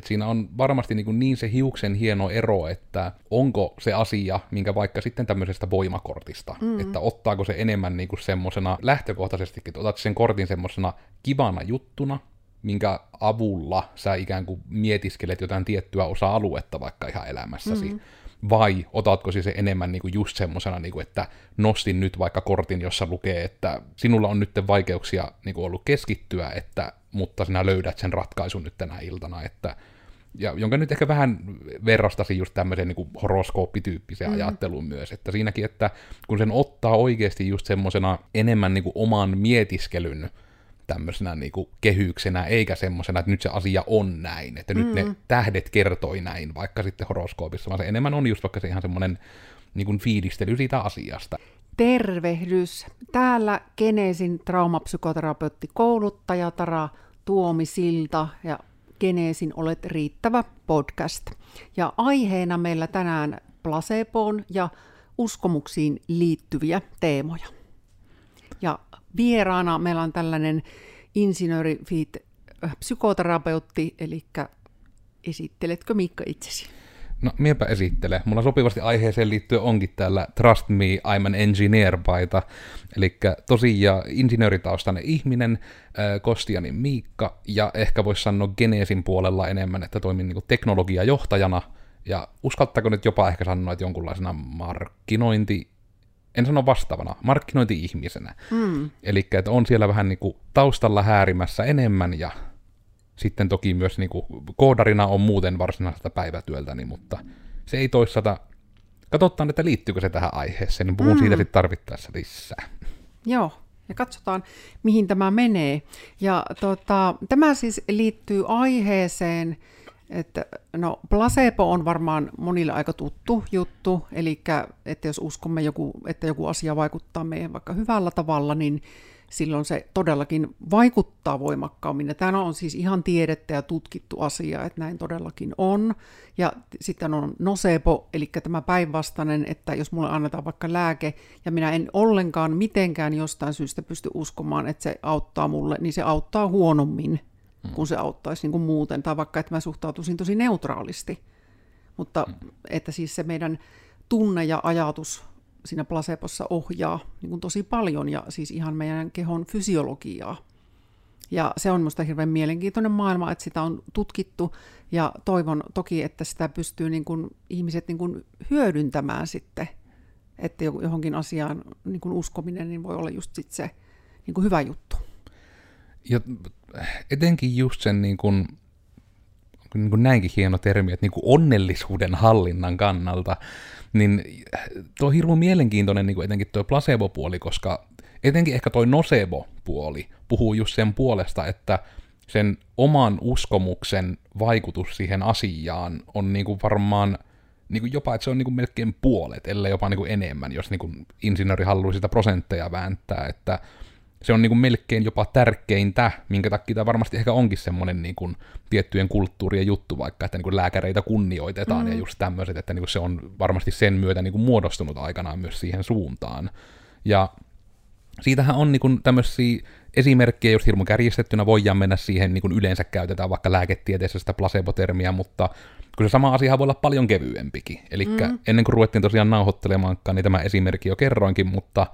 Et siinä on varmasti niin, niin se hiuksen hieno ero, että onko se asia, minkä vaikka sitten tämmöisestä voimakortista, mm. että ottaako se enemmän niin semmoisena lähtökohtaisesti, että otat sen kortin semmoisena kivana juttuna, minkä avulla sä ikään kuin mietiskelet jotain tiettyä osa-aluetta vaikka ihan elämässäsi. Mm vai otatko siis se enemmän niin kuin just semmoisena, niin kuin, että nostin nyt vaikka kortin, jossa lukee, että sinulla on nyt vaikeuksia niin kuin ollut keskittyä, että, mutta sinä löydät sen ratkaisun nyt tänä iltana, että ja jonka nyt ehkä vähän verrastasi just tämmöiseen niin horoskooppityyppiseen mm. ajatteluun myös, että siinäkin, että kun sen ottaa oikeasti just semmoisena enemmän niin kuin oman mietiskelyn tämmöisenä niin kuin kehyksenä, eikä semmoisena, että nyt se asia on näin, että mm. nyt ne mm. tähdet kertoi näin, vaikka sitten horoskoopissa, vaan se enemmän on just vaikka se ihan semmoinen niin kuin fiilistely siitä asiasta. Tervehdys! Täällä Geneesin traumapsykoterapeutti kouluttaja Tara Tuomisilta ja Geneesin Olet riittävä podcast. Ja aiheena meillä tänään placeboon ja uskomuksiin liittyviä teemoja. Ja vieraana meillä on tällainen insinööri, psykoterapeutti, eli esitteletkö Miikka itsesi? No, miepä esittele. Mulla sopivasti aiheeseen liittyen onkin täällä Trust Me, I'm an Engineer-paita. Eli tosiaan insinööritaustainen ihminen, Kostianin Miikka, ja ehkä voisi sanoa Geneesin puolella enemmän, että toimin niin teknologiajohtajana, ja uskaltaako nyt jopa ehkä sanoa, että jonkunlaisena markkinointi en sano vastaavana, markkinointi-ihmisenä. Mm. Eli että on siellä vähän niin kuin taustalla häärimässä enemmän ja sitten toki myös niin kuin koodarina on muuten varsinaisesta päivätyöltäni, mutta se ei toissata. Katsotaan, että liittyykö se tähän aiheeseen, niin puhun mm. siitä sitten tarvittaessa lisää. Joo, ja katsotaan, mihin tämä menee. Ja tota, tämä siis liittyy aiheeseen, että, no, placebo on varmaan monille aika tuttu juttu, eli että jos uskomme, joku, että joku asia vaikuttaa meidän vaikka hyvällä tavalla, niin silloin se todellakin vaikuttaa voimakkaammin. Ja tämä on siis ihan tiedettä ja tutkittu asia, että näin todellakin on. Ja sitten on nocebo, eli tämä päinvastainen, että jos mulle annetaan vaikka lääke, ja minä en ollenkaan mitenkään jostain syystä pysty uskomaan, että se auttaa mulle, niin se auttaa huonommin mm. kun se auttaisi niin kuin muuten, tai vaikka että mä suhtautuisin tosi neutraalisti. Mutta mm. että siis se meidän tunne ja ajatus siinä placebossa ohjaa niin kuin tosi paljon, ja siis ihan meidän kehon fysiologiaa. Ja se on minusta hirveän mielenkiintoinen maailma, että sitä on tutkittu, ja toivon toki, että sitä pystyy niin kuin ihmiset niin kuin hyödyntämään sitten, että johonkin asiaan niin kuin uskominen niin voi olla just sit se niin kuin hyvä juttu. Ja etenkin just sen niin kuin, niin kuin näinkin hieno termi, että niin kuin onnellisuuden hallinnan kannalta, niin tuo on hirveän mielenkiintoinen niin kuin etenkin tuo placebo-puoli, koska etenkin ehkä tuo nocebo-puoli puhuu just sen puolesta, että sen oman uskomuksen vaikutus siihen asiaan on niin kuin varmaan niin kuin jopa, että se on niin kuin melkein puolet, ellei jopa niin kuin enemmän, jos niin kuin insinööri haluaa sitä prosentteja vääntää, että se on niin kuin melkein jopa tärkeintä, minkä takia tämä varmasti ehkä onkin semmoinen niin kuin tiettyjen kulttuurien juttu, vaikka että niin kuin lääkäreitä kunnioitetaan mm. ja just tämmöiset, että niin kuin se on varmasti sen myötä niin kuin muodostunut aikanaan myös siihen suuntaan. Ja siitähän on niin kuin tämmöisiä esimerkkejä, jos hirmu kärjistettynä voidaan mennä siihen, niin kuin yleensä käytetään vaikka lääketieteessä sitä placebo-termiä, mutta kun se sama asia voi olla paljon kevyempikin. Eli mm. ennen kuin ruvettiin tosiaan nauhoittelemaankaan, niin tämä esimerkki jo kerroinkin, mutta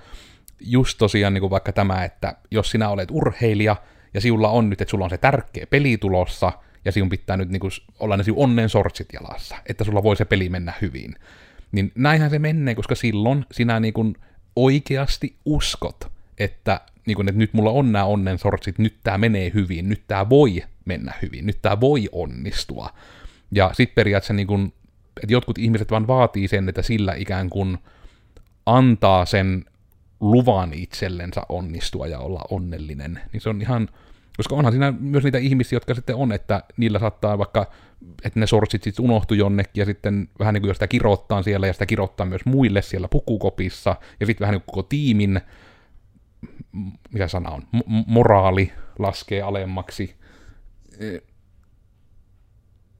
just tosiaan niin kuin vaikka tämä, että jos sinä olet urheilija ja sinulla on nyt, että sulla on se tärkeä peli tulossa, ja sinun pitää nyt niin kuin, olla ne onnen sortsit jalassa, että sulla voi se peli mennä hyvin. Niin näinhän se menee, koska silloin sinä niin kuin oikeasti uskot, että, niin kuin, että nyt mulla on nämä onnen sortsit, nyt tämä menee hyvin, nyt tämä voi mennä hyvin, nyt tämä voi onnistua. Ja sitten periaatteessa niin kuin, että jotkut ihmiset vaan vaatii sen, että sillä ikään kuin antaa sen luvan itsellensä onnistua ja olla onnellinen, niin se on ihan, koska onhan siinä myös niitä ihmisiä, jotka sitten on, että niillä saattaa vaikka, että ne sortsit sitten unohtu jonnekin, ja sitten vähän niin kuin sitä kirottaa siellä, ja sitä kirottaa myös muille siellä pukukopissa, ja sitten vähän niin kuin koko tiimin, mikä sana on, moraali laskee alemmaksi. E,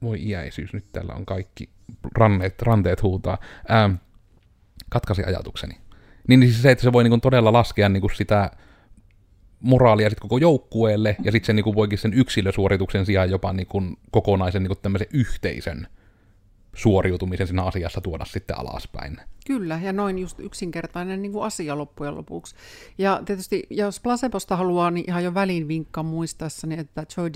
voi iäisyys, nyt täällä on kaikki ranteet, ranteet huutaa. Ää, katkasi ajatukseni. Niin siis se, että se voi niin kuin todella laskea niin kuin sitä moraalia sit koko joukkueelle, ja sitten se niin kuin voikin sen yksilösuorituksen sijaan jopa niin kuin kokonaisen niin kuin yhteisön suoriutumisen siinä asiassa tuoda sitten alaspäin. Kyllä, ja noin just yksinkertainen niin kuin asia loppujen lopuksi. Ja tietysti, jos placebosta haluaa, niin ihan jo välin vinkka muistaessani, että Joy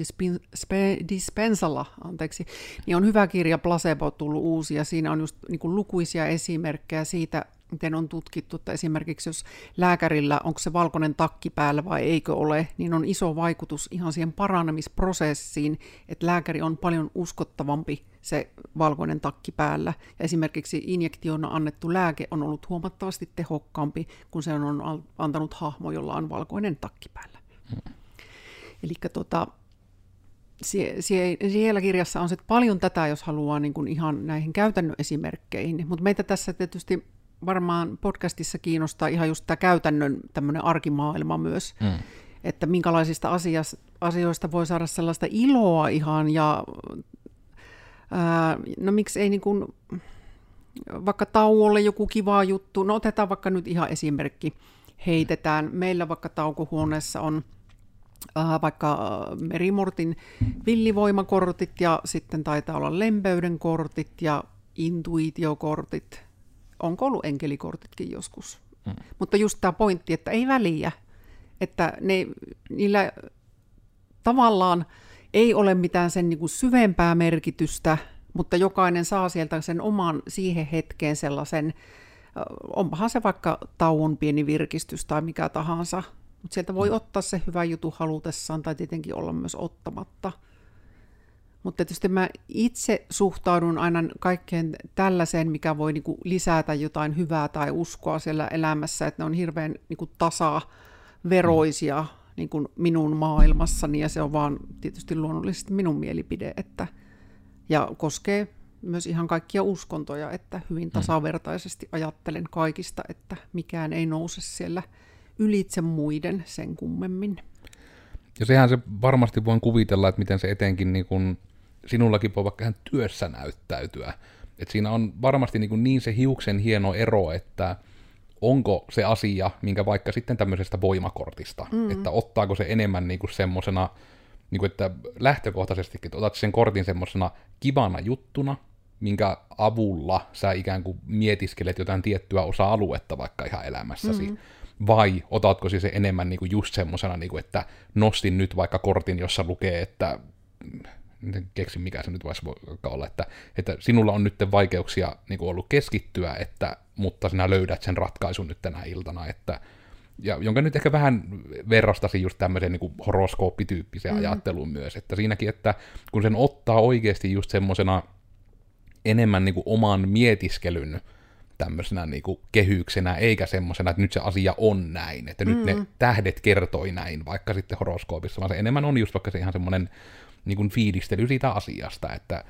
Dispensalla, anteeksi, niin on hyvä kirja Placebo tullut uusi, ja siinä on just niin kuin lukuisia esimerkkejä siitä, miten on tutkittu, että esimerkiksi jos lääkärillä onko se valkoinen takki päällä vai eikö ole, niin on iso vaikutus ihan siihen paranemisprosessiin, että lääkäri on paljon uskottavampi se valkoinen takki päällä. Ja esimerkiksi injektiona annettu lääke on ollut huomattavasti tehokkaampi, kun se on antanut hahmo, jolla on valkoinen takki päällä. Hmm. Eli tota, sie, sie, siellä kirjassa on sit paljon tätä, jos haluaa niin kuin ihan näihin käytännön esimerkkeihin. Mutta meitä tässä tietysti varmaan podcastissa kiinnostaa ihan just tämä käytännön tämmöinen arkimaailma myös, mm. että minkälaisista asias, asioista voi saada sellaista iloa ihan ja ää, no miksi ei niin kuin, vaikka tauolle joku kiva juttu, no otetaan vaikka nyt ihan esimerkki, heitetään. Meillä vaikka taukohuoneessa on äh, vaikka merimortin villivoimakortit ja sitten taitaa olla lempeyden kortit ja intuitiokortit, onko ollut enkelikortitkin joskus. Mm. Mutta just tämä pointti, että ei väliä, että ne, niillä tavallaan ei ole mitään sen niin kuin syvempää merkitystä, mutta jokainen saa sieltä sen oman siihen hetkeen sellaisen, onpahan se vaikka tauon pieni virkistys tai mikä tahansa, mutta sieltä voi mm. ottaa se hyvä jutu halutessaan tai tietenkin olla myös ottamatta. Mutta tietysti mä itse suhtaudun aina kaikkeen tällaiseen, mikä voi niinku lisätä jotain hyvää tai uskoa siellä elämässä, että ne on hirveän niinku tasaveroisia mm. niinku minun maailmassani, ja se on vaan tietysti luonnollisesti minun mielipide, että, ja koskee myös ihan kaikkia uskontoja, että hyvin mm. tasavertaisesti ajattelen kaikista, että mikään ei nouse siellä ylitse muiden sen kummemmin. Ja sehän se varmasti voin kuvitella, että miten se etenkin niin kuin sinullakin voi vaikka ihan työssä näyttäytyä. Et siinä on varmasti niin, kuin niin se hiuksen hieno ero, että onko se asia, minkä vaikka sitten tämmöisestä voimakortista, mm. että ottaako se enemmän niin kuin semmosena, niin kuin että lähtökohtaisestikin, että otat sen kortin semmosena kivana juttuna, minkä avulla sä ikään kuin mietiskelet jotain tiettyä osa-aluetta vaikka ihan elämässäsi, mm. vai otatko siis se enemmän niin kuin just semmosena, niin kuin, että nostin nyt vaikka kortin, jossa lukee, että keksi mikä se nyt voisi olla, että, että sinulla on nyt vaikeuksia niin kuin ollut keskittyä, että, mutta sinä löydät sen ratkaisun nyt tänä iltana, että, ja jonka nyt ehkä vähän verrastasi just tämmöiseen niin horoskooppityyppiseen mm-hmm. ajatteluun myös, että siinäkin, että kun sen ottaa oikeasti just semmoisena enemmän niin kuin oman mietiskelyn tämmöisenä niin kuin kehyksenä, eikä semmoisena, että nyt se asia on näin, että mm-hmm. nyt ne mm. tähdet kertoi näin, vaikka sitten horoskoopissa, vaan se enemmän on just vaikka se ihan semmoinen niin kuin fiilistely siitä asiasta, että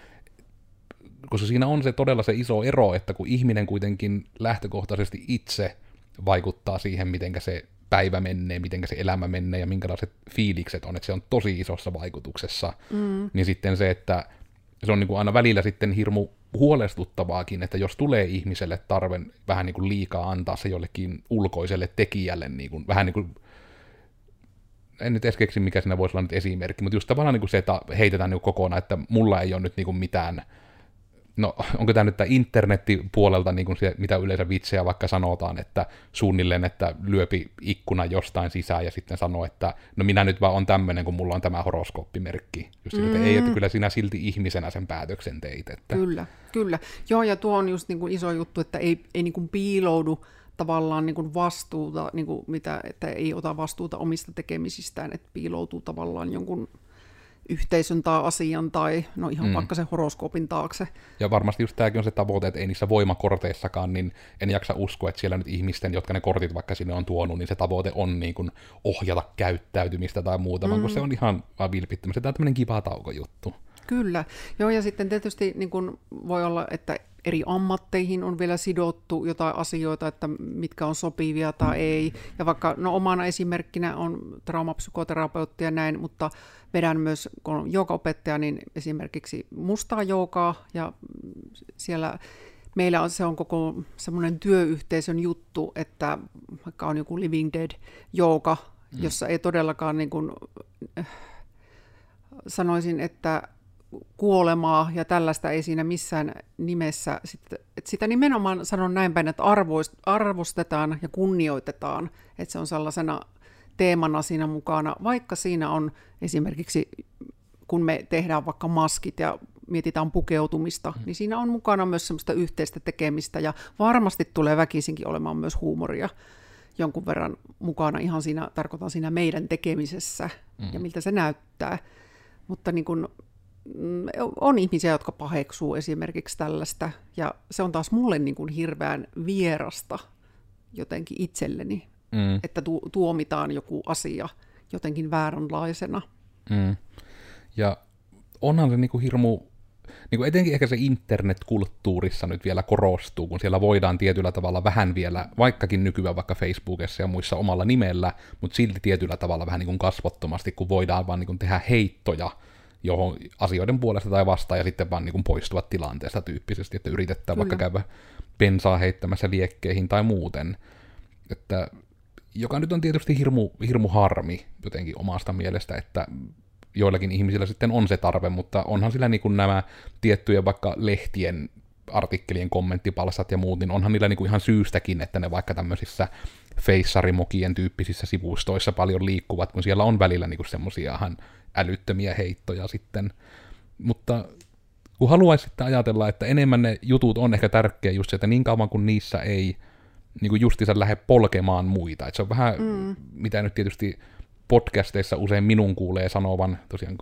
koska siinä on se todella se iso ero, että kun ihminen kuitenkin lähtökohtaisesti itse vaikuttaa siihen, miten se päivä menee, miten se elämä menee ja minkälaiset fiilikset on, että se on tosi isossa vaikutuksessa, mm. niin sitten se, että se on niin kuin aina välillä sitten hirmu huolestuttavaakin, että jos tulee ihmiselle tarve vähän niin kuin liikaa antaa se jollekin ulkoiselle tekijälle, niin kuin, vähän niin kuin en nyt edes keksi, mikä siinä voisi olla nyt esimerkki, mutta just tavallaan niin kuin se, että heitetään niin kokonaan, että mulla ei ole nyt niin kuin mitään, no onko tämä nyt tämä internettipuolelta, niin kuin se, mitä yleensä vitsejä vaikka sanotaan, että suunnilleen, että lyöpi ikkuna jostain sisään ja sitten sanoo, että no minä nyt vaan on tämmöinen, kun mulla on tämä horoskooppimerkki. Just mm. että ei, että kyllä sinä silti ihmisenä sen päätöksen teit. Että... Kyllä, kyllä. Joo, ja tuo on just niin kuin iso juttu, että ei, ei niin kuin piiloudu tavallaan niin kuin vastuuta, niin kuin mitä, että ei ota vastuuta omista tekemisistään, että piiloutuu tavallaan jonkun yhteisön tai asian tai no ihan mm. vaikka sen horoskoopin taakse. Ja varmasti just tämäkin on se tavoite, että ei niissä voimakorteissakaan, niin en jaksa uskoa, että siellä nyt ihmisten, jotka ne kortit vaikka sinne on tuonut, niin se tavoite on niin kuin ohjata käyttäytymistä tai muuta, mm. vaan kun se on ihan vaan vilpittömästi. Tämä on tämmöinen kiva taukojuttu. Kyllä. Joo, ja sitten tietysti niin kuin voi olla, että eri ammatteihin on vielä sidottu jotain asioita, että mitkä on sopivia tai ei. Ja vaikka no omana esimerkkinä on traumapsykoterapeutti ja näin, mutta vedän myös, kun on joogaopettaja, niin esimerkiksi mustaa joogaa ja siellä meillä on, se on koko semmoinen työyhteisön juttu, että vaikka on joku Living Dead jooga, mm. jossa ei todellakaan niin kuin, äh, sanoisin, että kuolemaa ja tällaista ei siinä missään nimessä. Sitten, että sitä nimenomaan sanon näin päin, että arvostetaan ja kunnioitetaan, että se on sellaisena teemana siinä mukana, vaikka siinä on esimerkiksi, kun me tehdään vaikka maskit ja mietitään pukeutumista, mm. niin siinä on mukana myös semmoista yhteistä tekemistä ja varmasti tulee väkisinkin olemaan myös huumoria jonkun verran mukana ihan siinä, tarkoitan siinä meidän tekemisessä mm. ja miltä se näyttää. Mutta niin kun, on ihmisiä, jotka paheksuu esimerkiksi tällaista, ja se on taas mulle niin kuin hirveän vierasta jotenkin itselleni, mm. että tu- tuomitaan joku asia jotenkin vääränlaisena. Mm. Ja onhan se niin kuin hirmu niin kuin etenkin ehkä se internetkulttuurissa nyt vielä korostuu, kun siellä voidaan tietyllä tavalla vähän vielä, vaikkakin nykyään vaikka Facebookissa ja muissa omalla nimellä, mutta silti tietyllä tavalla vähän niin kuin kasvottomasti, kun voidaan vaan niin kuin tehdä heittoja johon asioiden puolesta tai vastaan ja sitten vaan niin kuin poistuvat tilanteesta tyyppisesti, että yritetään Kyllä. vaikka käydä bensaa heittämässä liekkeihin tai muuten. Että, joka nyt on tietysti hirmu, hirmu harmi jotenkin omasta mielestä, että joillakin ihmisillä sitten on se tarve, mutta onhan sillä niin kuin nämä tiettyjä vaikka lehtien artikkelien kommenttipalsat ja muut, niin onhan niillä niin kuin ihan syystäkin, että ne vaikka tämmöisissä feissarimokien tyyppisissä sivustoissa paljon liikkuvat, kun siellä on välillä niin semmoisia ihan älyttömiä heittoja sitten. Mutta kun haluaisi sitten ajatella, että enemmän ne jutut on ehkä tärkeä just se, että niin kauan kuin niissä ei niin kuin justiinsa lähde polkemaan muita. että se on vähän, mm. mitä nyt tietysti podcasteissa usein minun kuulee sanovan, tosiaan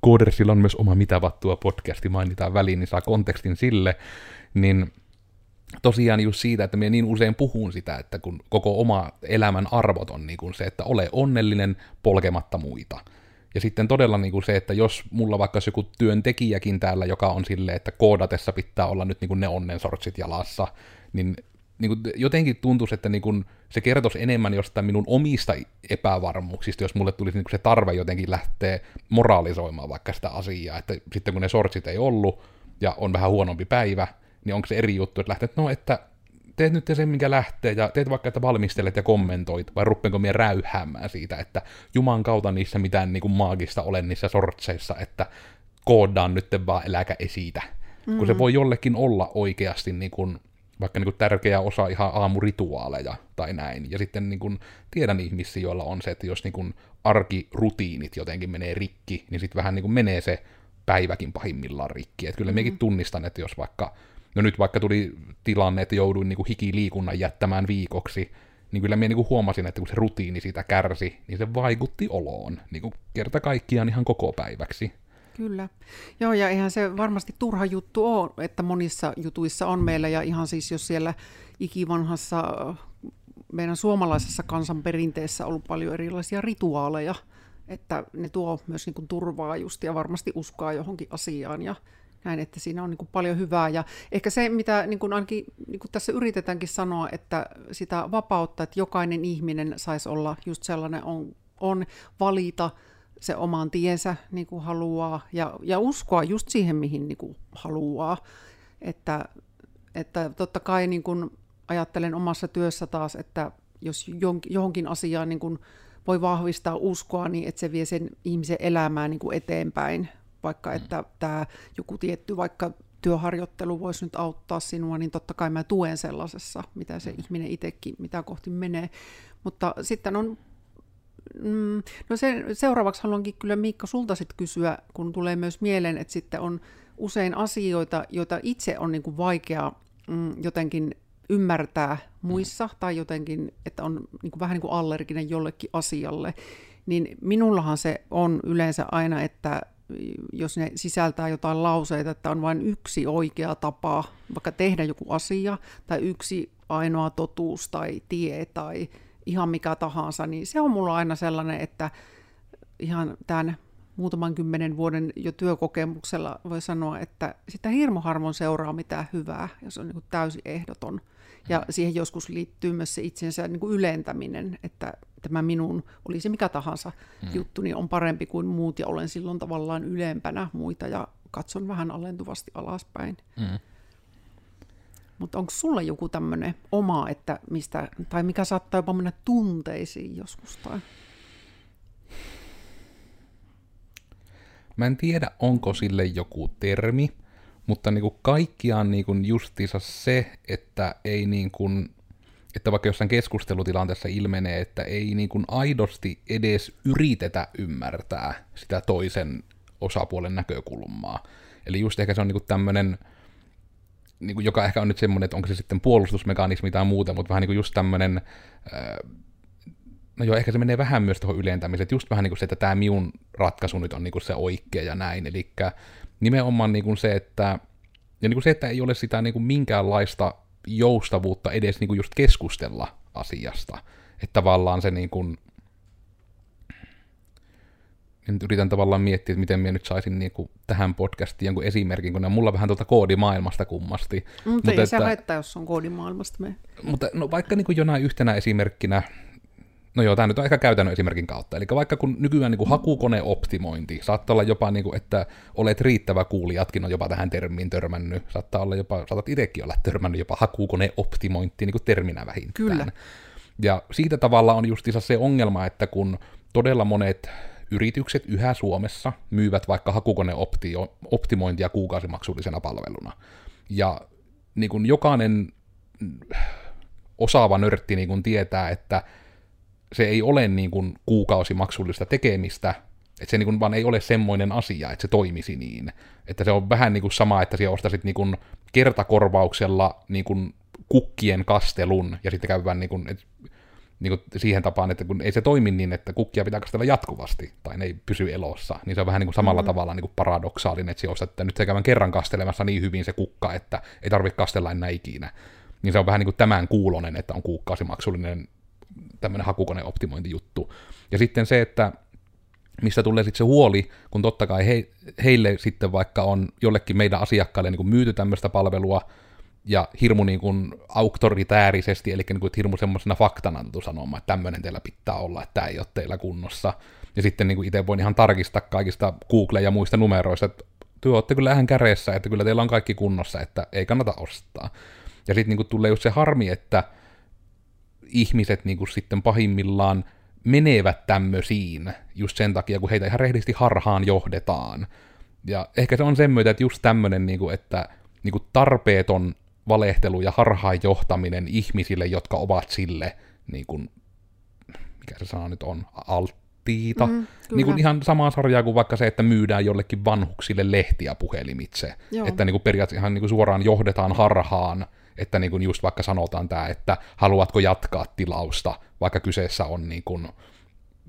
Koodersilla on myös oma Mitä vattua podcasti, mainitaan väliin, niin saa kontekstin sille, niin tosiaan just siitä, että minä niin usein puhun sitä, että kun koko oma elämän arvot on niin kuin se, että ole onnellinen polkematta muita. Ja sitten todella niin kuin se, että jos mulla vaikka joku työntekijäkin täällä, joka on silleen, että koodatessa pitää olla nyt niin kuin ne onnensortsit jalassa, niin niin kuin jotenkin tuntuisi, että niin kuin se kertoisi enemmän jostain minun omista epävarmuuksista, jos mulle tulisi niin kuin se tarve jotenkin lähteä moraalisoimaan vaikka sitä asiaa, että sitten kun ne sortsit ei ollut ja on vähän huonompi päivä, niin onko se eri juttu, että lähtee, että no, että teet nyt sen, minkä lähtee, ja teet vaikka, että valmistelet ja kommentoit, vai ruppeenko minä räyhäämään siitä, että Juman kautta niissä mitään niin kuin maagista ole niissä sortseissa, että koodaan nyt vaan eläkä esitä. Mm-hmm. Kun se mm. voi jollekin olla oikeasti niin kuin vaikka niin kuin tärkeä osa ihan aamurituaaleja tai näin. Ja sitten niin kuin tiedän ihmisiä, joilla on se, että jos niin kuin arkirutiinit jotenkin menee rikki, niin sitten vähän niin kuin menee se päiväkin pahimmillaan rikki. Että kyllä mm. mekin tunnistan, että jos vaikka, no nyt vaikka tuli tilanne, että jouduin niin kuin hikiliikunnan jättämään viikoksi, niin kyllä minä niin huomasin, että kun se rutiini siitä kärsi, niin se vaikutti oloon niin kuin kerta kaikkiaan ihan koko päiväksi. Kyllä. Joo, ja eihän se varmasti turha juttu ole, että monissa jutuissa on meillä, ja ihan siis jos siellä ikivanhassa meidän suomalaisessa kansanperinteessä on ollut paljon erilaisia rituaaleja, että ne tuo myös niin kuin turvaa just ja varmasti uskoa johonkin asiaan ja näin, että siinä on niin kuin paljon hyvää. Ja ehkä se, mitä niin kuin ainakin niin kuin tässä yritetäänkin sanoa, että sitä vapautta, että jokainen ihminen saisi olla just sellainen on, on valita se oman tiensä niin kuin haluaa ja, ja uskoa just siihen, mihin niin kuin haluaa. Että, että totta kai niin kuin ajattelen omassa työssä taas, että jos johonkin asiaan niin kuin voi vahvistaa uskoa, niin että se vie sen ihmisen elämää niin kuin eteenpäin. Vaikka mm. että tämä joku tietty vaikka työharjoittelu voisi nyt auttaa sinua, niin totta kai mä tuen sellaisessa, mitä se mm. ihminen itsekin, mitä kohti menee. Mutta sitten on Mm, no se, seuraavaksi haluankin kyllä Miikka sulta sit kysyä, kun tulee myös mieleen, että sitten on usein asioita, joita itse on niin kuin vaikea mm, jotenkin ymmärtää muissa, mm. tai jotenkin, että on niin kuin vähän niin kuin allerginen jollekin asialle, niin minullahan se on yleensä aina, että jos ne sisältää jotain lauseita, että on vain yksi oikea tapa vaikka tehdä joku asia, tai yksi ainoa totuus tai tie tai ihan mikä tahansa, niin se on mulla aina sellainen, että ihan tämän muutaman kymmenen vuoden jo työkokemuksella voi sanoa, että sitä hirmo harvoin seuraa mitään hyvää, jos on niin täysin ehdoton. Ja mm. siihen joskus liittyy myös se itsensä niin kuin ylentäminen, että tämä minun, oli se mikä tahansa mm. juttu, niin on parempi kuin muut ja olen silloin tavallaan ylempänä muita ja katson vähän alentuvasti alaspäin. Mm. Mutta onko sulla joku tämmöinen oma, että mistä, tai mikä saattaa jopa mennä tunteisiin joskus? Tai? Mä en tiedä, onko sille joku termi, mutta niinku kaikkiaan niinku justiinsa se, että ei niinku että vaikka jossain keskustelutilanteessa ilmenee, että ei niin kuin aidosti edes yritetä ymmärtää sitä toisen osapuolen näkökulmaa. Eli just ehkä se on niin kuin tämmöinen, niin kuin, joka ehkä on nyt semmoinen, että onko se sitten puolustusmekanismi tai muuta, mutta vähän niin kuin just tämmöinen, no joo, ehkä se menee vähän myös tuohon ylentämiseen, että just vähän niin kuin se, että tämä minun ratkaisu nyt on niin kuin se oikea ja näin, eli nimenomaan niin kuin se, että, ja niin kuin se, että ei ole sitä niin kuin minkäänlaista joustavuutta edes niin kuin just keskustella asiasta, että tavallaan se niin kuin, nyt yritän tavallaan miettiä, että miten minä nyt saisin niin kuin tähän podcastiin jonkun esimerkin, kun ne on mulla vähän tuolta koodimaailmasta kummasti. Mutta, mutta ei että, se haittaa, jos on koodimaailmasta. Me. Mutta no, vaikka niin kuin jonain yhtenä esimerkkinä, no joo, tämä nyt on ehkä käytännön esimerkin kautta. Eli vaikka kun nykyään niin kuin hakukoneoptimointi, saattaa olla jopa, niin kuin, että olet riittävä kuulijatkin on jopa tähän termiin törmännyt, saattaa olla jopa, saatat itsekin olla törmännyt jopa hakukoneoptimointi niin kuin terminä vähintään. Kyllä. Ja siitä tavalla on justiinsa se ongelma, että kun todella monet yritykset yhä Suomessa myyvät vaikka hakukoneoptimointia kuukausimaksullisena palveluna. Ja niin kuin jokainen osaava nörtti niin kuin tietää, että se ei ole niin kuin kuukausimaksullista tekemistä, että se niin kuin vaan ei ole semmoinen asia, että se toimisi niin. Että se on vähän niin kuin sama, että siellä ostaisit niin kuin kertakorvauksella niin kuin kukkien kastelun, ja sitten käy niin kuin, että niin kuin siihen tapaan, että kun ei se toimi niin, että kukkia pitää kastella jatkuvasti, tai ne ei pysy elossa, niin se on vähän niin kuin samalla mm. tavalla niin kuin paradoksaalinen, että se että nyt se käydään kerran kastelemassa niin hyvin se kukka, että ei tarvitse kastella enää ikinä. Niin se on vähän niin kuin tämän kuulonen, että on kuukausimaksullinen tämmöinen hakukoneoptimointijuttu. Ja sitten se, että mistä tulee sitten se huoli, kun totta kai he, heille sitten vaikka on jollekin meidän asiakkaille niin kuin myyty tämmöistä palvelua, ja hirmu niin kuin auktoritäärisesti, eli niin kuin, hirmu semmoisena faktana sanomaan, että tämmöinen teillä pitää olla, että tämä ei ole teillä kunnossa. Ja sitten niin kuin itse voin ihan tarkistaa kaikista Google- ja muista numeroista, että te olette kyllä ihan käreessä, että kyllä teillä on kaikki kunnossa, että ei kannata ostaa. Ja sitten niin tulee just se harmi, että ihmiset niin kuin sitten pahimmillaan menevät tämmöisiin just sen takia, kun heitä ihan rehdisti harhaan johdetaan. Ja ehkä se on sen myötä, että just tämmöinen, niin kuin, että niin kuin tarpeeton valehtelu ja harhaanjohtaminen ihmisille, jotka ovat sille, niin kuin, mikä se sana nyt on, alttiita. Mm, niin kuin ihan samaa sarjaa kuin vaikka se, että myydään jollekin vanhuksille lehtiä puhelimitse. Joo. Että niin kuin periaatteessa ihan niin kuin suoraan johdetaan harhaan, että niin kuin just vaikka sanotaan tämä, että haluatko jatkaa tilausta, vaikka kyseessä on niin kuin,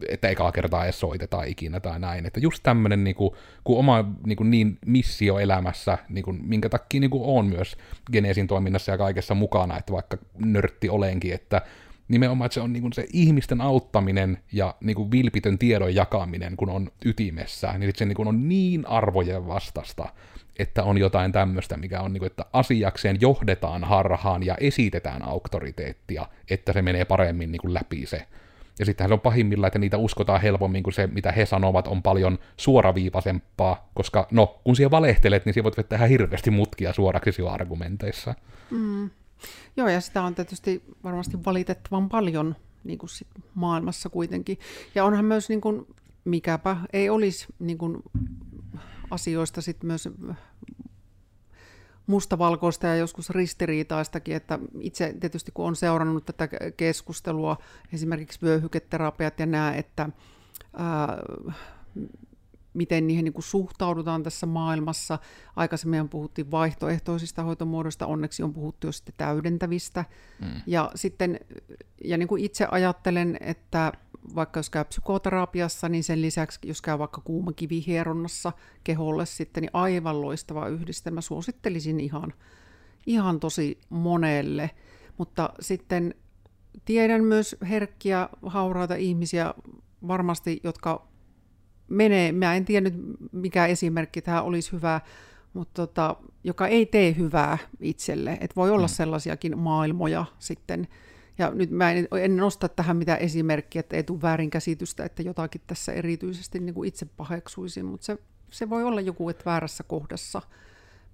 että ekaa kertaa edes soitetaan ikinä tai näin. Että just tämmöinen niin kuin, kun oma niin, kuin niin missio elämässä, niin kuin, minkä takia niin kuin on myös Genesin toiminnassa ja kaikessa mukana, että vaikka nörtti olenkin, että nimenomaan että se on niin kuin se ihmisten auttaminen ja niin kuin vilpitön tiedon jakaminen, kun on ytimessä, niin se niin kuin on niin arvojen vastasta, että on jotain tämmöistä, mikä on, niin kuin, että asiakseen johdetaan harhaan ja esitetään auktoriteettia, että se menee paremmin niin kuin läpi se ja sittenhän se on pahimmillaan, että niitä uskotaan helpommin kuin se, mitä he sanovat, on paljon suoraviivaisempaa, koska no, kun siellä valehtelet, niin siellä voit tehdä hirveästi mutkia suoraksi jo argumenteissa. Mm. Joo, ja sitä on tietysti varmasti valitettavan paljon niin kuin sit maailmassa kuitenkin. Ja onhan myös, niin kuin, mikäpä ei olisi niin kuin, asioista sit myös mustavalkoista ja joskus ristiriitaistakin, että itse tietysti kun on seurannut tätä keskustelua, esimerkiksi vyöhyketerapiat ja nämä, että ää, miten niihin niin kuin suhtaudutaan tässä maailmassa. Aikaisemmin puhuttiin vaihtoehtoisista hoitomuodoista, onneksi on puhuttu jo sitten täydentävistä. Mm. Ja sitten, ja niin kuin itse ajattelen, että vaikka jos käy psykoterapiassa, niin sen lisäksi, jos käy vaikka kuumakivihieronnassa keholle sitten, niin aivan loistava yhdistelmä. Suosittelisin ihan, ihan tosi monelle. Mutta sitten tiedän myös herkkiä, hauraita ihmisiä varmasti, jotka menee, mä en tiedä nyt mikä esimerkki tähän olisi hyvä, mutta tota, joka ei tee hyvää itselle. Et voi olla mm. sellaisiakin maailmoja sitten, ja nyt mä en, en nosta tähän mitään esimerkkiä, että ei tule väärinkäsitystä, että jotakin tässä erityisesti niin kuin itse paheksuisin, mutta se, se voi olla joku, että väärässä kohdassa,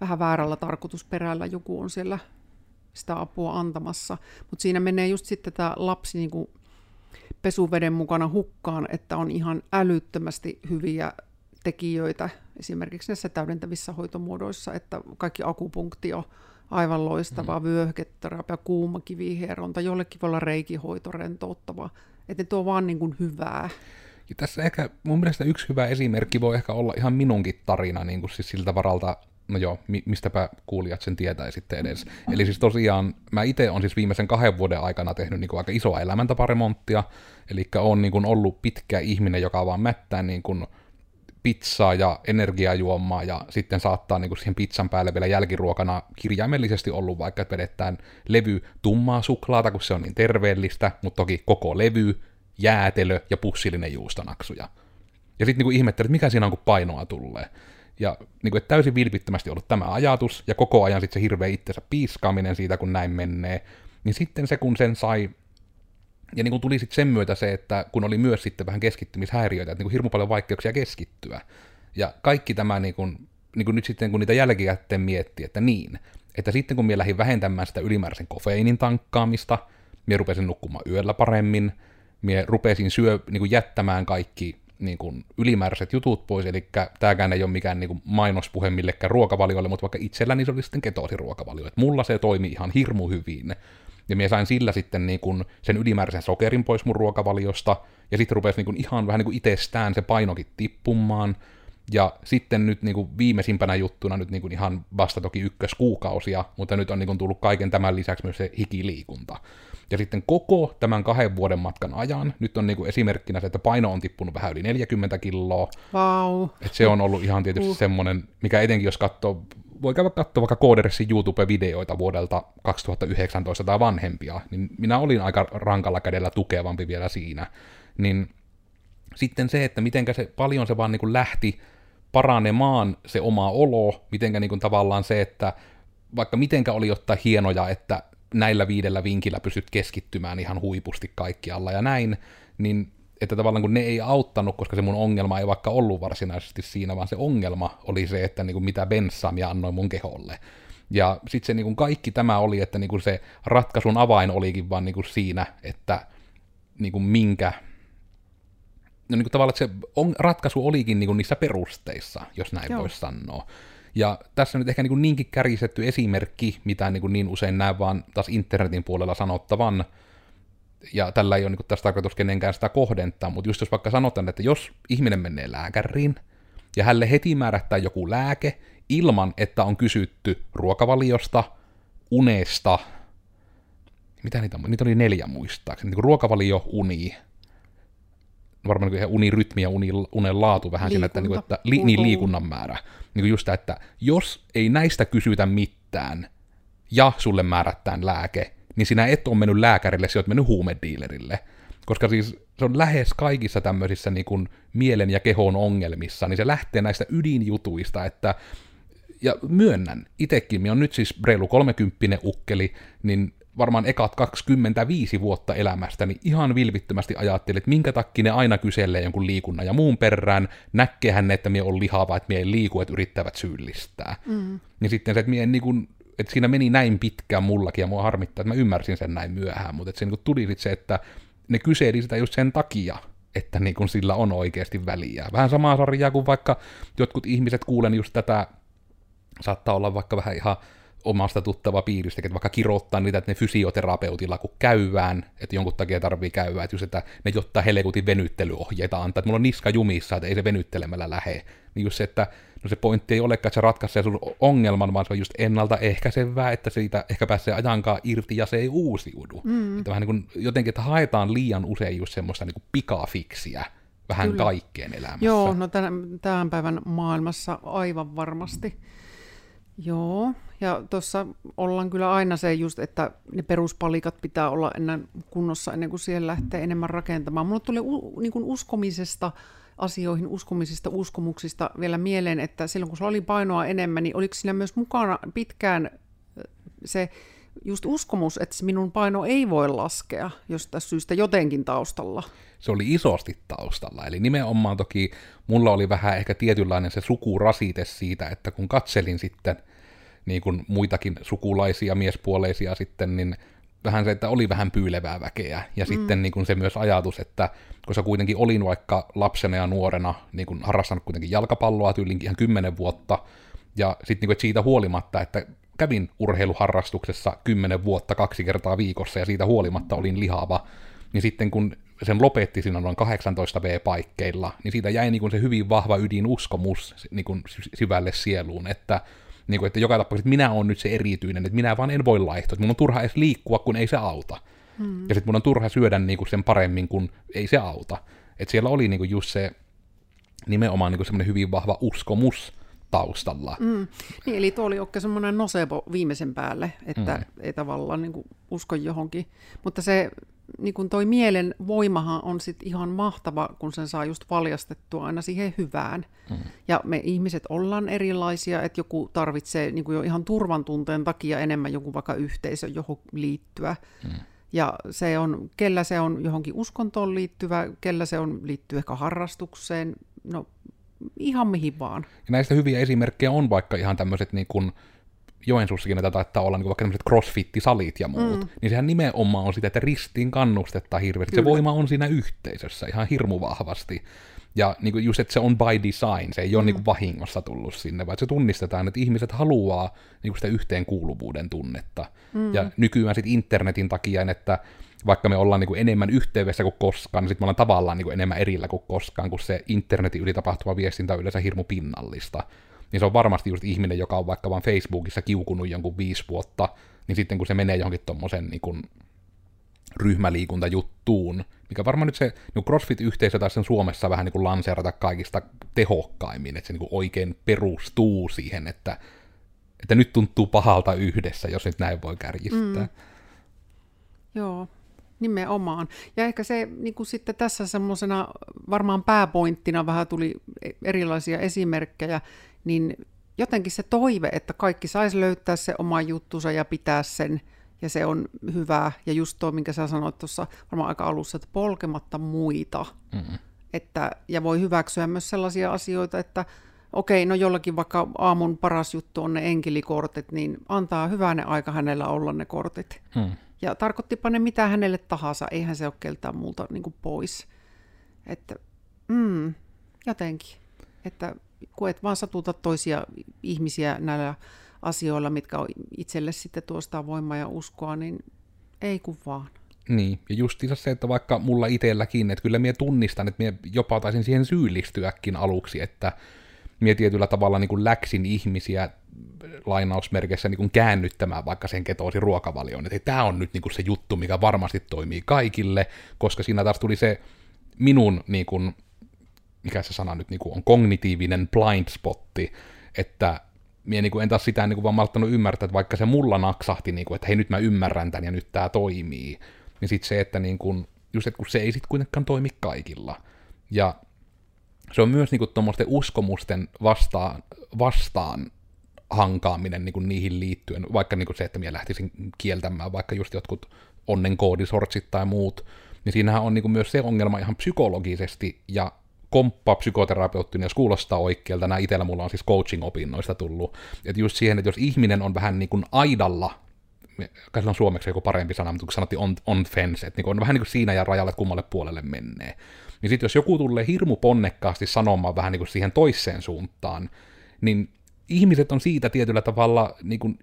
vähän väärällä tarkoitusperällä joku on siellä sitä apua antamassa. Mutta siinä menee just sitten tämä lapsi niin kuin pesuveden mukana hukkaan, että on ihan älyttömästi hyviä tekijöitä esimerkiksi näissä täydentävissä hoitomuodoissa, että kaikki akupunktio, aivan loistava, mm. vyöhyketerapia, kuuma kivihieronta, jollekin voi olla reikihoito rentouttava, että ne tuo vaan niin kuin hyvää. Ja tässä ehkä mun mielestä yksi hyvä esimerkki voi ehkä olla ihan minunkin tarina, niin kuin siis siltä varalta, no joo, mi- mistäpä kuulijat sen tietäisitte edes. Eli siis tosiaan, mä itse on siis viimeisen kahden vuoden aikana tehnyt niin kuin aika isoa elämäntaparemonttia, eli on niin kuin ollut pitkä ihminen, joka vaan mättää niin kuin pizzaa ja energiajuomaa ja sitten saattaa niin kuin siihen pizzan päälle vielä jälkiruokana kirjaimellisesti ollut vaikka, että vedetään levy tummaa suklaata, kun se on niin terveellistä, mutta toki koko levy, jäätelö ja pussillinen juustonaksuja. Ja sitten niin ihmettelee, että mikä siinä on, kun painoa tulee. Ja niin kuin, täysin vilpittömästi ollut tämä ajatus, ja koko ajan sitten se hirveä itsensä piiskaaminen siitä, kun näin menee. Niin sitten se, kun sen sai ja niin kuin tuli sitten sen myötä se, että kun oli myös sitten vähän keskittymishäiriöitä, että niin kuin hirmu paljon vaikeuksia keskittyä. Ja kaikki tämä niin kuin, niin kuin nyt sitten, kun niitä jälkikäteen miettii, että niin, että sitten kun minä lähdin vähentämään sitä ylimääräisen kofeiinin tankkaamista, minä rupesin nukkumaan yöllä paremmin, minä rupesin syö, niin kuin jättämään kaikki niin kuin ylimääräiset jutut pois, eli tämäkään ei ole mikään niin kuin mainospuhe millekään ruokavaliolle, mutta vaikka itselläni se oli sitten ketoosiruokavalio, että mulla se toimi ihan hirmu hyvin, ja minä sain sillä sitten niin kuin sen ylimääräisen sokerin pois mun ruokavaliosta, ja sitten rupesi niin kuin ihan vähän niin kuin itsestään se painokin tippumaan, ja sitten nyt niin kuin viimeisimpänä juttuna nyt niin kuin ihan vasta toki ykköskuukausia, mutta nyt on niin kuin tullut kaiken tämän lisäksi myös se hikiliikunta. Ja sitten koko tämän kahden vuoden matkan ajan, nyt on niin kuin esimerkkinä se, että paino on tippunut vähän yli 40 kiloa. Wow. Et se on ollut ihan tietysti uh. semmoinen, mikä etenkin jos katsoo voi käydä katsoa vaikka Koodersin YouTube-videoita vuodelta 2019 tai vanhempia, niin minä olin aika rankalla kädellä tukevampi vielä siinä. Niin sitten se, että mitenkä se paljon se vaan niin kuin lähti paranemaan se oma olo, mitenkä niin kuin tavallaan se, että vaikka mitenkä oli ottaa hienoja, että näillä viidellä vinkillä pystyt keskittymään ihan huipusti kaikkialla ja näin, niin että tavallaan kun ne ei auttanut, koska se mun ongelma ei vaikka ollut varsinaisesti siinä, vaan se ongelma oli se, että niin kuin mitä benssaa minä annoin mun keholle. Ja sitten se niin kuin kaikki tämä oli, että niin kuin se ratkaisun avain olikin vaan niin kuin siinä, että niin kuin minkä, no niin kuin tavallaan, että se on, ratkaisu olikin niin kuin niissä perusteissa, jos näin voisi sanoa. Ja tässä nyt ehkä niin niinkin kärjistetty esimerkki, mitä niin, niin usein näen vaan taas internetin puolella sanottavan, ja tällä ei ole niin tästä tarkoitus kenenkään sitä kohdentaa, mutta just jos vaikka sanotaan, että jos ihminen menee lääkäriin, ja hänelle heti määrättää joku lääke, ilman että on kysytty ruokavaliosta, unesta, mitä niitä? Niitä oli neljä muistaakseni, niin ruokavalio, uni, varmaan niin unirytmi ja uni, unen laatu vähän siinä, että, niin kuin, että li, niin, liikunnan määrä. Niin kuin just tämä, että jos ei näistä kysytä mitään ja sulle määrättään lääke, niin sinä et ole mennyt lääkärille, sinä olet mennyt huumediilerille. Koska siis se on lähes kaikissa tämmöisissä niin kuin mielen ja kehon ongelmissa, niin se lähtee näistä ydinjutuista, että ja myönnän, itekin, minä on nyt siis reilu 30 ukkeli, niin varmaan ekat 25 vuotta elämästäni ihan vilvittömästi ajattelin, että minkä takia ne aina kyselee jonkun liikunnan ja muun perään, näkkehän ne, että minä on lihava, että minä en liiku, että yrittävät syyllistää. Mm. Ja sitten se, että en niin kuin että siinä meni näin pitkään mullakin, ja mua harmittaa, että mä ymmärsin sen näin myöhään, mutta että se niin tuli sit se, että ne kyseli sitä just sen takia, että niin kuin sillä on oikeasti väliä. Vähän samaa sarjaa kuin vaikka jotkut ihmiset kuulen just tätä, saattaa olla vaikka vähän ihan omasta tuttava piiristä, että vaikka kirottaa niitä, että ne fysioterapeutilla kun käyvään, että jonkun takia tarvii käydä, että just, että ne jotta helekutin venyttelyohjeita antaa, että mulla on niska jumissa, että ei se venyttelemällä lähe. Niin just se, että no se pointti ei olekaan, että se ratkaisee sun ongelman, vaan se on just ennaltaehkäisevää, että siitä ehkä pääsee ajankaan irti ja se ei uusiudu. Mm. Että vähän niin kuin, jotenkin, että haetaan liian usein just semmoista niin kuin pikafiksiä vähän Kyllä. kaikkeen elämässä. Joo, no tämän, tämän päivän maailmassa aivan varmasti. Joo, ja tuossa ollaan kyllä aina se just, että ne peruspalikat pitää olla ennen kunnossa ennen kuin siellä lähtee enemmän rakentamaan. Mulle tuli u, niin kuin uskomisesta asioihin, uskomisista, uskomuksista vielä mieleen, että silloin kun sulla oli painoa enemmän, niin oliko siinä myös mukana pitkään se just uskomus, että minun paino ei voi laskea jostain syystä jotenkin taustalla? Se oli isosti taustalla, eli nimenomaan toki mulla oli vähän ehkä tietynlainen se sukurasite siitä, että kun katselin sitten niin kuin muitakin sukulaisia miespuoleisia sitten, niin vähän se, että oli vähän pyylevää väkeä. Ja mm. sitten niin kuin se myös ajatus, että koska kuitenkin olin vaikka lapsena ja nuorena niin kuin harrastanut kuitenkin jalkapalloa tyylinkin ihan kymmenen vuotta, ja sitten niin siitä huolimatta, että kävin urheiluharrastuksessa kymmenen vuotta kaksi kertaa viikossa, ja siitä huolimatta olin lihava, niin sitten kun sen lopetti siinä noin 18 V-paikkeilla, niin siitä jäi niin kuin se hyvin vahva ydin uskomus niin kuin syvälle sieluun, että niin kuin, että joka tapauksessa että minä olen nyt se erityinen, että minä vaan en voi laihtua, että mun on turha edes liikkua, kun ei se auta. Hmm. Ja sitten mun on turha syödä niin kuin sen paremmin, kun ei se auta. Että siellä oli niin kuin just se nimenomaan niin kuin semmoinen hyvin vahva uskomus taustalla. Mm. Niin, eli tuo oli oikein semmoinen nocebo viimeisen päälle, että mm. ei tavallaan niin kuin usko johonkin. Mutta se niin kuin toi mielen voimahan on sit ihan mahtava, kun sen saa just valjastettua aina siihen hyvään. Mm. Ja me ihmiset ollaan erilaisia, että joku tarvitsee niin kuin jo ihan turvan tunteen takia enemmän joku vaikka yhteisö, johon liittyä. Mm. Ja se on, kellä se on johonkin uskontoon liittyvä, kellä se on liittyy ehkä harrastukseen, no ihan mihin vaan. Ja näistä hyviä esimerkkejä on vaikka ihan tämmöiset niin kuin, Joensuussakin näitä taittaa olla niin vaikka tämmöiset crossfit-salit ja muut, mm. niin sehän nimenomaan on sitä, että ristiin kannustetta hirveästi. Kyllä. Se voima on siinä yhteisössä ihan hirmu vahvasti. Ja niin kuin just, että se on by design, se ei ole mm. niin kuin vahingossa tullut sinne, vaan se tunnistetaan, että ihmiset haluaa niin kuin sitä yhteenkuuluvuuden tunnetta. Mm. Ja nykyään sitten internetin takia, että vaikka me ollaan niin kuin enemmän yhteydessä kuin koskaan, niin sitten me ollaan tavallaan niin kuin enemmän erillä kuin koskaan, kun se internetin yli tapahtuva viestintä on yleensä hirmu pinnallista niin se on varmasti just ihminen, joka on vaikka vaan Facebookissa kiukunut jonkun viisi vuotta, niin sitten kun se menee johonkin tuommoisen niin ryhmäliikuntajuttuun, mikä varmaan nyt se niin CrossFit-yhteisö taas sen Suomessa vähän niin kuin lanseerata kaikista tehokkaimmin, että se niin kuin oikein perustuu siihen, että, että nyt tuntuu pahalta yhdessä, jos nyt näin voi kärjistää. Mm. Joo, Nimenomaan. Ja ehkä se niin kuin sitten tässä semmoisena varmaan pääpointtina vähän tuli erilaisia esimerkkejä, niin jotenkin se toive, että kaikki saisi löytää se oma juttunsa ja pitää sen, ja se on hyvää. Ja just tuo, minkä sä sanoit tuossa varmaan aika alussa, että polkematta muita. Mm-hmm. Että, ja voi hyväksyä myös sellaisia asioita, että okei, no jollakin vaikka aamun paras juttu on ne enkelikortit, niin antaa hyvänä aika hänellä olla ne kortit. Mm. Ja tarkoittipa ne mitä hänelle tahansa, eihän se ole keltään muulta niin pois. Että, mm, jotenkin. Että kun et vaan satuta toisia ihmisiä näillä asioilla, mitkä on itselle sitten tuosta voimaa ja uskoa, niin ei kun vaan. Niin, ja justiinsa se, että vaikka mulla itselläkin, että kyllä minä tunnistan, että minä jopa taisin siihen syyllistyäkin aluksi, että minä tietyllä tavalla niin kuin läksin ihmisiä lainausmerkeissä niin kuin käännyttämään vaikka sen ketoosi ruokavalioon, että tämä on nyt niin kuin se juttu, mikä varmasti toimii kaikille, koska siinä taas tuli se minun niin kuin, mikä se sana nyt niin kuin on, kognitiivinen blind spotti, että minä niin kuin en taas sitä niin kuin vaan malttanut ymmärtää, että vaikka se mulla naksahti, niin kuin, että hei nyt mä ymmärrän tämän ja nyt tämä toimii, niin sitten se, että niin kuin, just, että kun se ei sitten kuitenkaan toimi kaikilla. Ja se on myös niin kuin tuommoisten uskomusten vastaan, vastaan hankaaminen niin kuin niihin liittyen, vaikka niin kuin se, että minä lähtisin kieltämään vaikka just jotkut onnenkoodisortsit tai muut, niin siinähän on niin kuin myös se ongelma ihan psykologisesti ja komppa psykoterapeuttinen, jos kuulostaa oikealta, nämä itsellä mulla on siis coaching-opinnoista tullut, että just siihen, että jos ihminen on vähän niin kuin aidalla, kai on suomeksi joku parempi sana, mutta kun sanottiin on, on fence, että niin on vähän niin kuin siinä ja rajalla, kummalle puolelle menee. Niin sitten jos joku tulee hirmu ponnekkaasti sanomaan vähän niin kuin siihen toiseen suuntaan, niin ihmiset on siitä tietyllä tavalla, niin kuin,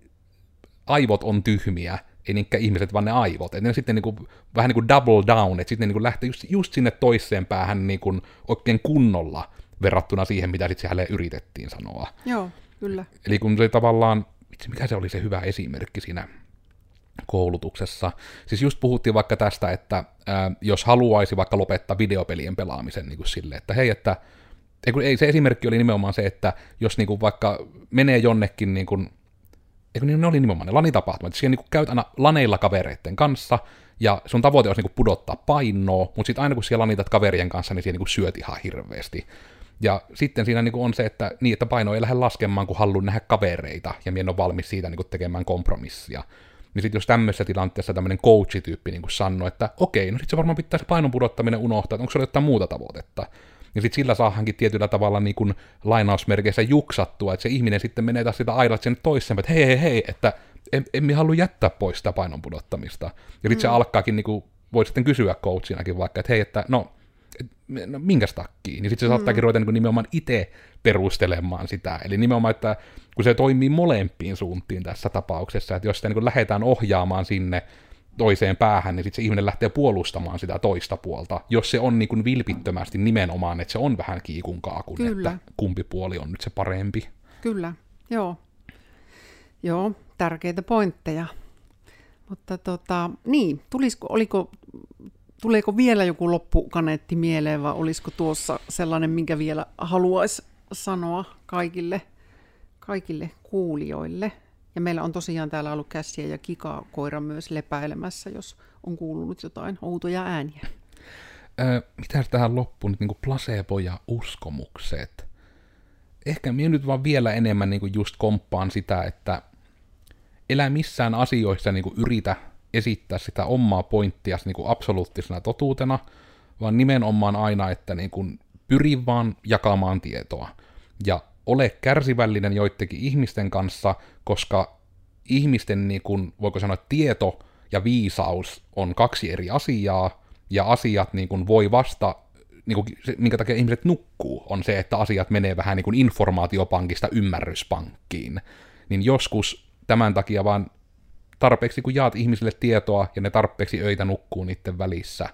aivot on tyhmiä, ei niinkään ihmiset, vaan ne aivot. Että ne sitten niin kuin, vähän niin kuin double down, että sitten ne niin lähtee just, just sinne toiseen päähän niin kuin oikein kunnolla verrattuna siihen, mitä sitten hänelle yritettiin sanoa. Joo, kyllä. Eli kun se tavallaan, mikä se oli se hyvä esimerkki siinä koulutuksessa. Siis just puhuttiin vaikka tästä, että ää, jos haluaisi vaikka lopettaa videopelien pelaamisen niin kuin sille, että hei, että ei, se esimerkki oli nimenomaan se, että jos niin kuin vaikka menee jonnekin, niin kuin, ei kun ne oli nimenomaan ne lanitapahtumat, että siellä niin käyt aina laneilla kavereiden kanssa, ja sun tavoite olisi niin pudottaa painoa, mutta sitten aina kun siellä lanitat kaverien kanssa, niin siellä niin syöt ihan hirveästi. Ja sitten siinä niin on se, että, niin, että paino ei lähde laskemaan, kun haluan nähdä kavereita, ja minä en ole valmis siitä niin tekemään kompromissia. Niin sitten jos tämmöisessä tilanteessa tämmöinen coachityyppi niin sanoo, että okei, no sitten se varmaan pitää se painon pudottaminen unohtaa, että onko se jotain muuta tavoitetta. Ja sitten sillä saahankin tietyllä tavalla niin kuin lainausmerkeissä juksattua, että se ihminen sitten menee taas sitä aidat sen toiseen, että hei hei hei, että en, en halua jättää pois sitä painon pudottamista. Ja sitten mm. se alkaakin, niin kuin, voi sitten kysyä coachinakin vaikka, että hei, että no, et, no minkä takkiin? Niin sitten se saattaakin mm. ruveta niin nimenomaan itse perustelemaan sitä. Eli nimenomaan, että kun se toimii molempiin suuntiin tässä tapauksessa, että jos sitä niin lähdetään ohjaamaan sinne toiseen päähän, niin sitten se ihminen lähtee puolustamaan sitä toista puolta, jos se on niin kuin vilpittömästi nimenomaan, että se on vähän kiikun kaakun, Kyllä. että kumpi puoli on nyt se parempi. Kyllä, joo. Joo, tärkeitä pointteja. Mutta tota, niin, tulisiko, oliko, tuleeko vielä joku loppukaneetti mieleen vai olisiko tuossa sellainen, minkä vielä haluaisi sanoa kaikille, kaikille kuulijoille? Ja meillä on tosiaan täällä ollut käsiä ja kikakoira myös lepäilemässä, jos on kuulunut jotain outoja ääniä. Öö, mitä tähän loppuun niin placebo ja uskomukset? Ehkä minä nyt vaan vielä enemmän niin just komppaan sitä, että elä missään asioissa niin yritä esittää sitä omaa pointtia niin absoluuttisena totuutena, vaan nimenomaan aina, että niin kuin pyri vaan jakamaan tietoa. Ja ole kärsivällinen joidenkin ihmisten kanssa, koska ihmisten, niin kuin, voiko sanoa, tieto ja viisaus on kaksi eri asiaa, ja asiat niin kuin, voi vasta, niin kuin, se, minkä takia ihmiset nukkuu, on se, että asiat menee vähän niin kuin informaatiopankista ymmärryspankkiin. Niin joskus tämän takia vaan tarpeeksi, kun jaat ihmisille tietoa ja ne tarpeeksi öitä nukkuu niiden välissä,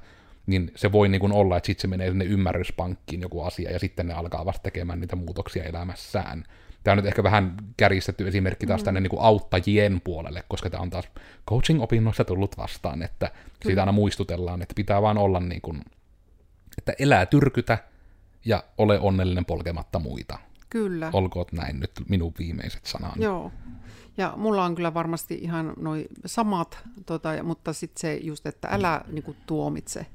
niin se voi niin kuin olla, että sitten se menee sinne ymmärryspankkiin joku asia, ja sitten ne alkaa vasta tekemään niitä muutoksia elämässään. Tämä on nyt ehkä vähän kärjistetty esimerkki taas mm. tänne niin kuin auttajien puolelle, koska tämä on taas coaching-opinnoissa tullut vastaan, että siitä aina muistutellaan, että pitää vaan olla niin kuin, että elää tyrkytä ja ole onnellinen polkematta muita. Kyllä. Olkoot näin nyt minun viimeiset sanani. Joo. Ja mulla on kyllä varmasti ihan noin samat, tota, mutta sitten se just, että älä niin kuin, tuomitse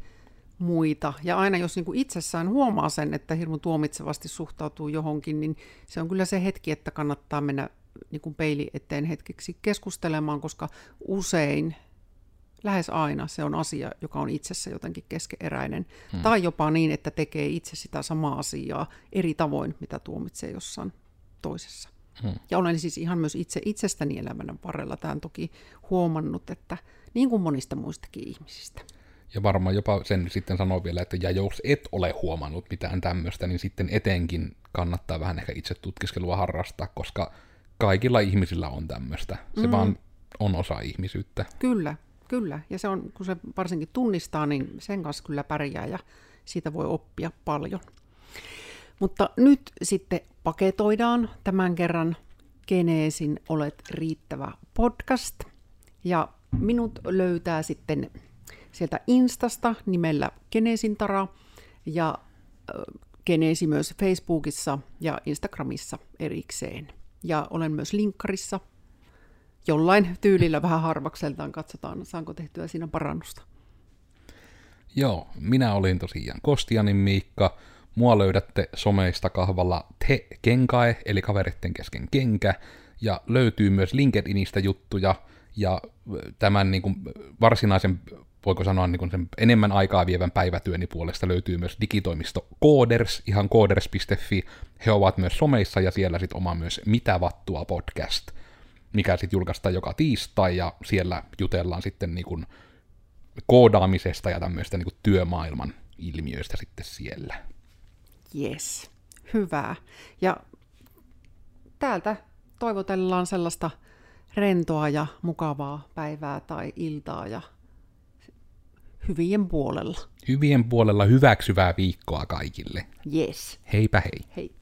muita. Ja aina jos niin kuin itsessään huomaa sen, että hirmu tuomitsevasti suhtautuu johonkin, niin se on kyllä se hetki, että kannattaa mennä niin kuin peili eteen hetkeksi keskustelemaan, koska usein, lähes aina se on asia, joka on itsessä jotenkin keskeeräinen. Hmm. Tai jopa niin, että tekee itse sitä samaa asiaa eri tavoin, mitä tuomitsee jossain toisessa. Ja olen siis ihan myös itse itsestäni elämän varrella tämän toki huomannut, että niin kuin monista muistakin ihmisistä. Ja varmaan jopa sen sitten sanoo vielä, että ja jos et ole huomannut mitään tämmöistä, niin sitten etenkin kannattaa vähän ehkä itse tutkiskelua harrastaa, koska kaikilla ihmisillä on tämmöistä. Se mm. vaan on osa ihmisyyttä. Kyllä, kyllä. Ja se on, kun se varsinkin tunnistaa, niin sen kanssa kyllä pärjää ja siitä voi oppia paljon. Mutta nyt sitten paketoidaan tämän kerran Geneesin Olet riittävä podcast. Ja minut löytää sitten sieltä Instasta nimellä Geneesintara ja Geneesi myös Facebookissa ja Instagramissa erikseen. Ja olen myös linkkarissa jollain tyylillä vähän harvakseltaan. Katsotaan, saanko tehtyä siinä parannusta. Joo, minä olin tosiaan Kostianin Miikka. Mua löydätte someista kahvalla Te Kenkae, eli kaveritten kesken kenkä, ja löytyy myös LinkedInistä juttuja, ja tämän niin kuin, varsinaisen, voiko sanoa niin kuin sen enemmän aikaa vievän päivätyöni puolesta löytyy myös digitoimisto Coders, ihan coders.fi. He ovat myös someissa ja siellä sitten oma myös Mitä vattua podcast, mikä sitten julkaistaan joka tiistai ja siellä jutellaan sitten niin kuin koodaamisesta ja tämmöistä niin kuin työmaailman ilmiöistä sitten siellä. Yes, hyvä. Ja täältä toivotellaan sellaista rentoa ja mukavaa päivää tai iltaa ja hyvien puolella. Hyvien puolella hyväksyvää viikkoa kaikille. Yes. Heipä hei. Heippa.